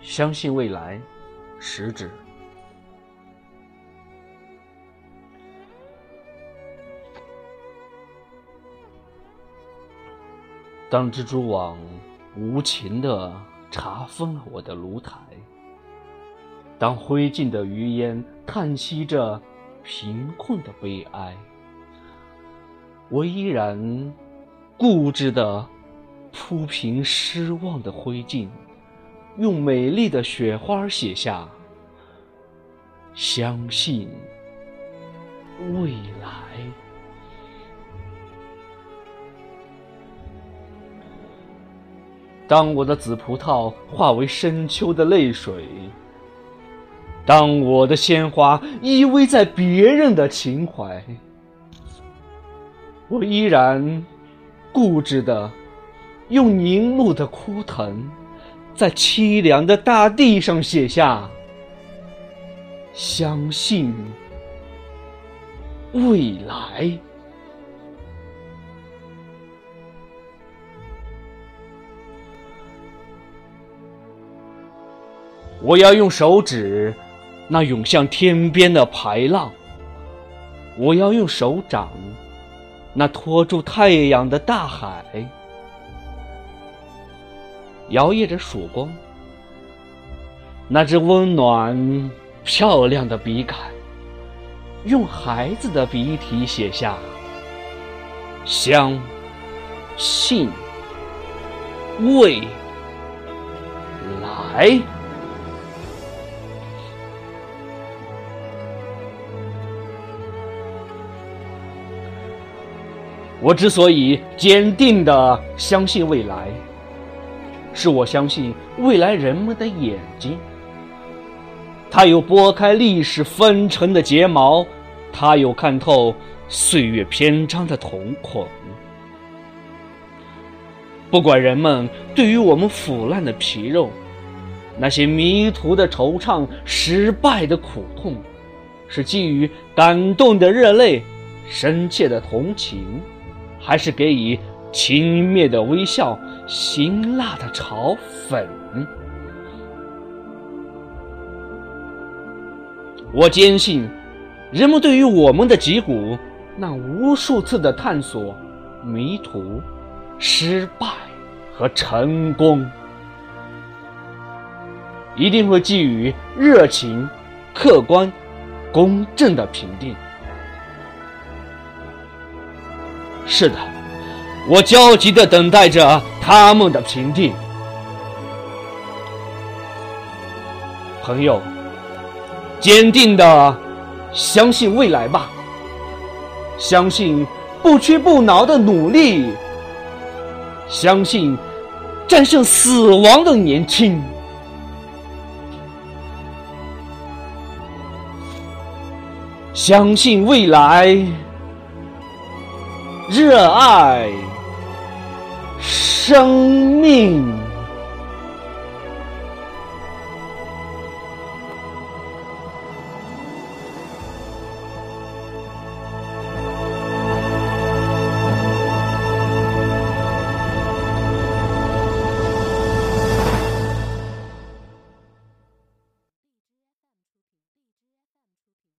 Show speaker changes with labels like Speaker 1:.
Speaker 1: 相信未来，实质。当蜘蛛网无情地查封了我的炉台，当灰烬的余烟叹息着贫困的悲哀，我依然固执地铺平失望的灰烬，用美丽的雪花写下“相信未来”。当我的紫葡萄化为深秋的泪水，当我的鲜花依偎在别人的情怀，我依然固执的用凝露的枯藤，在凄凉的大地上写下“相信未来”。我要用手指那涌向天边的排浪，我要用手掌那托住太阳的大海，摇曳着曙光，那只温暖漂亮的笔杆，用孩子的笔体写下“相信未来”。我之所以坚定的相信未来，是我相信未来人们的眼睛，它有拨开历史纷尘的睫毛，它有看透岁月篇章的瞳孔。不管人们对于我们腐烂的皮肉，那些迷途的惆怅、失败的苦痛，是基于感动的热泪、深切的同情。还是给予轻蔑的微笑、辛辣的炒粉。我坚信，人们对于我们的脊骨那无数次的探索、迷途、失败和成功，一定会给予热情、客观、公正的评定。是的，我焦急的等待着他们的评定。朋友，坚定的相信未来吧，相信不屈不挠的努力，相信战胜死亡的年轻，相信未来。热爱生命。